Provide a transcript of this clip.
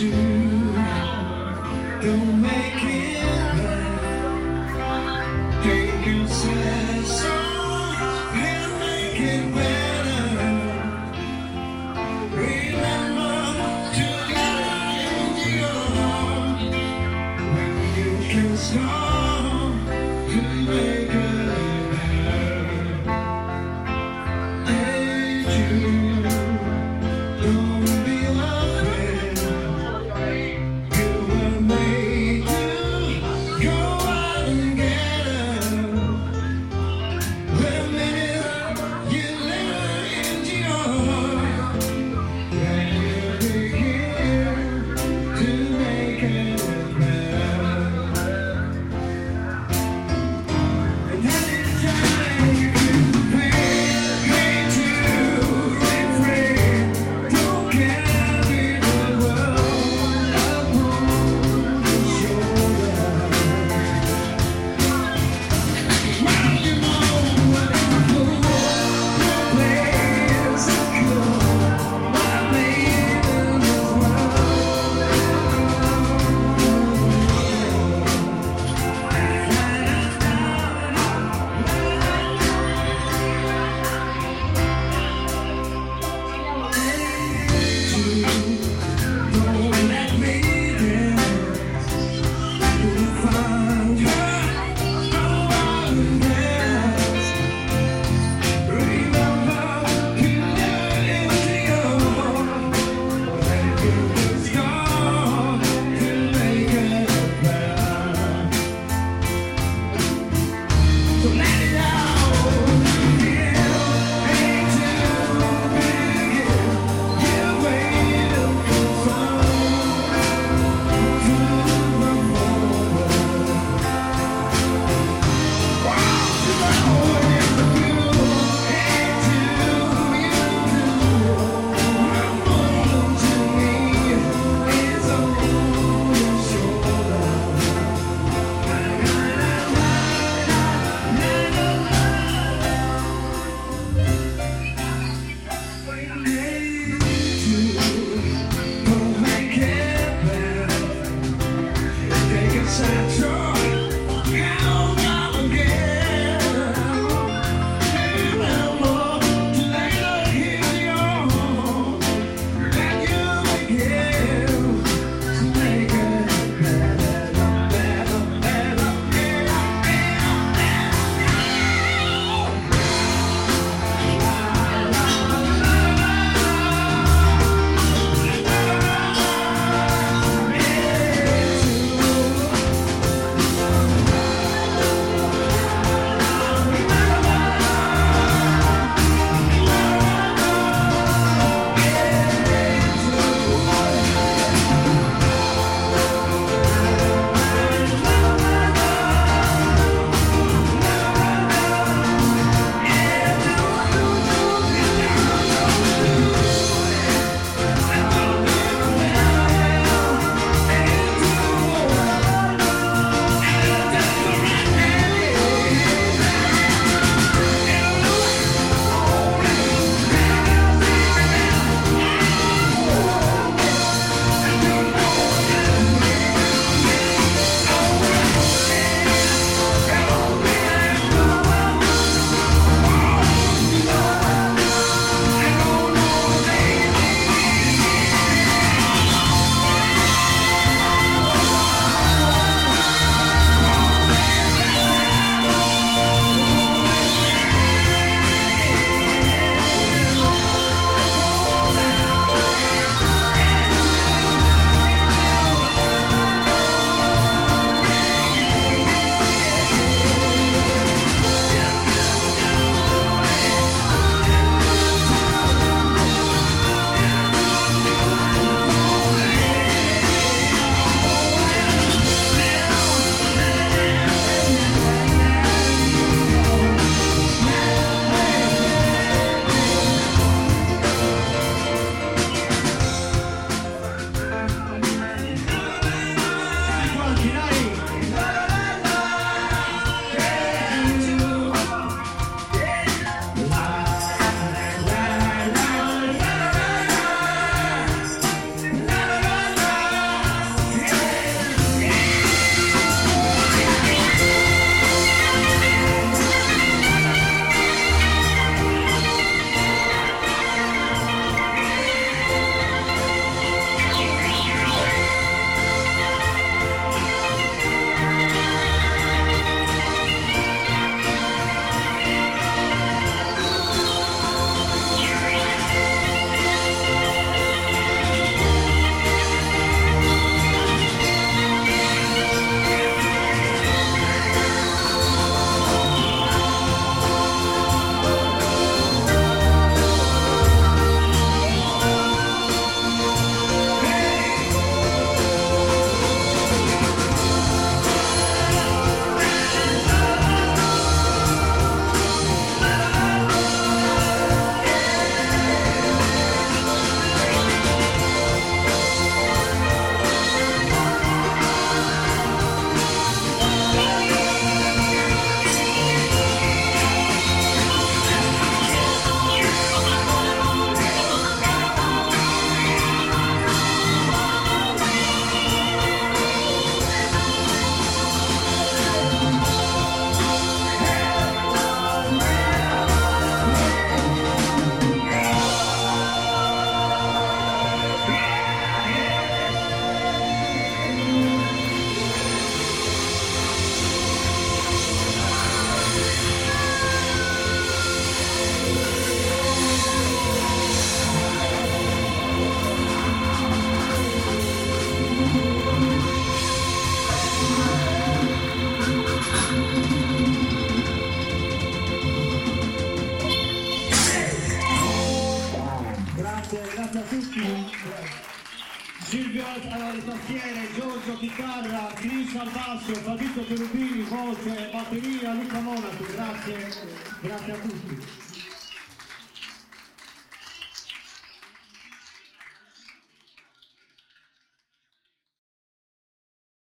Don't make it. Bad Take your sad songs and make it bad Silvio alle tastiere, Giorgio chitarra, Chris al basso, Fabrizio Cherubini, voce, batteria, Luca Monaco, grazie, grazie a tutti.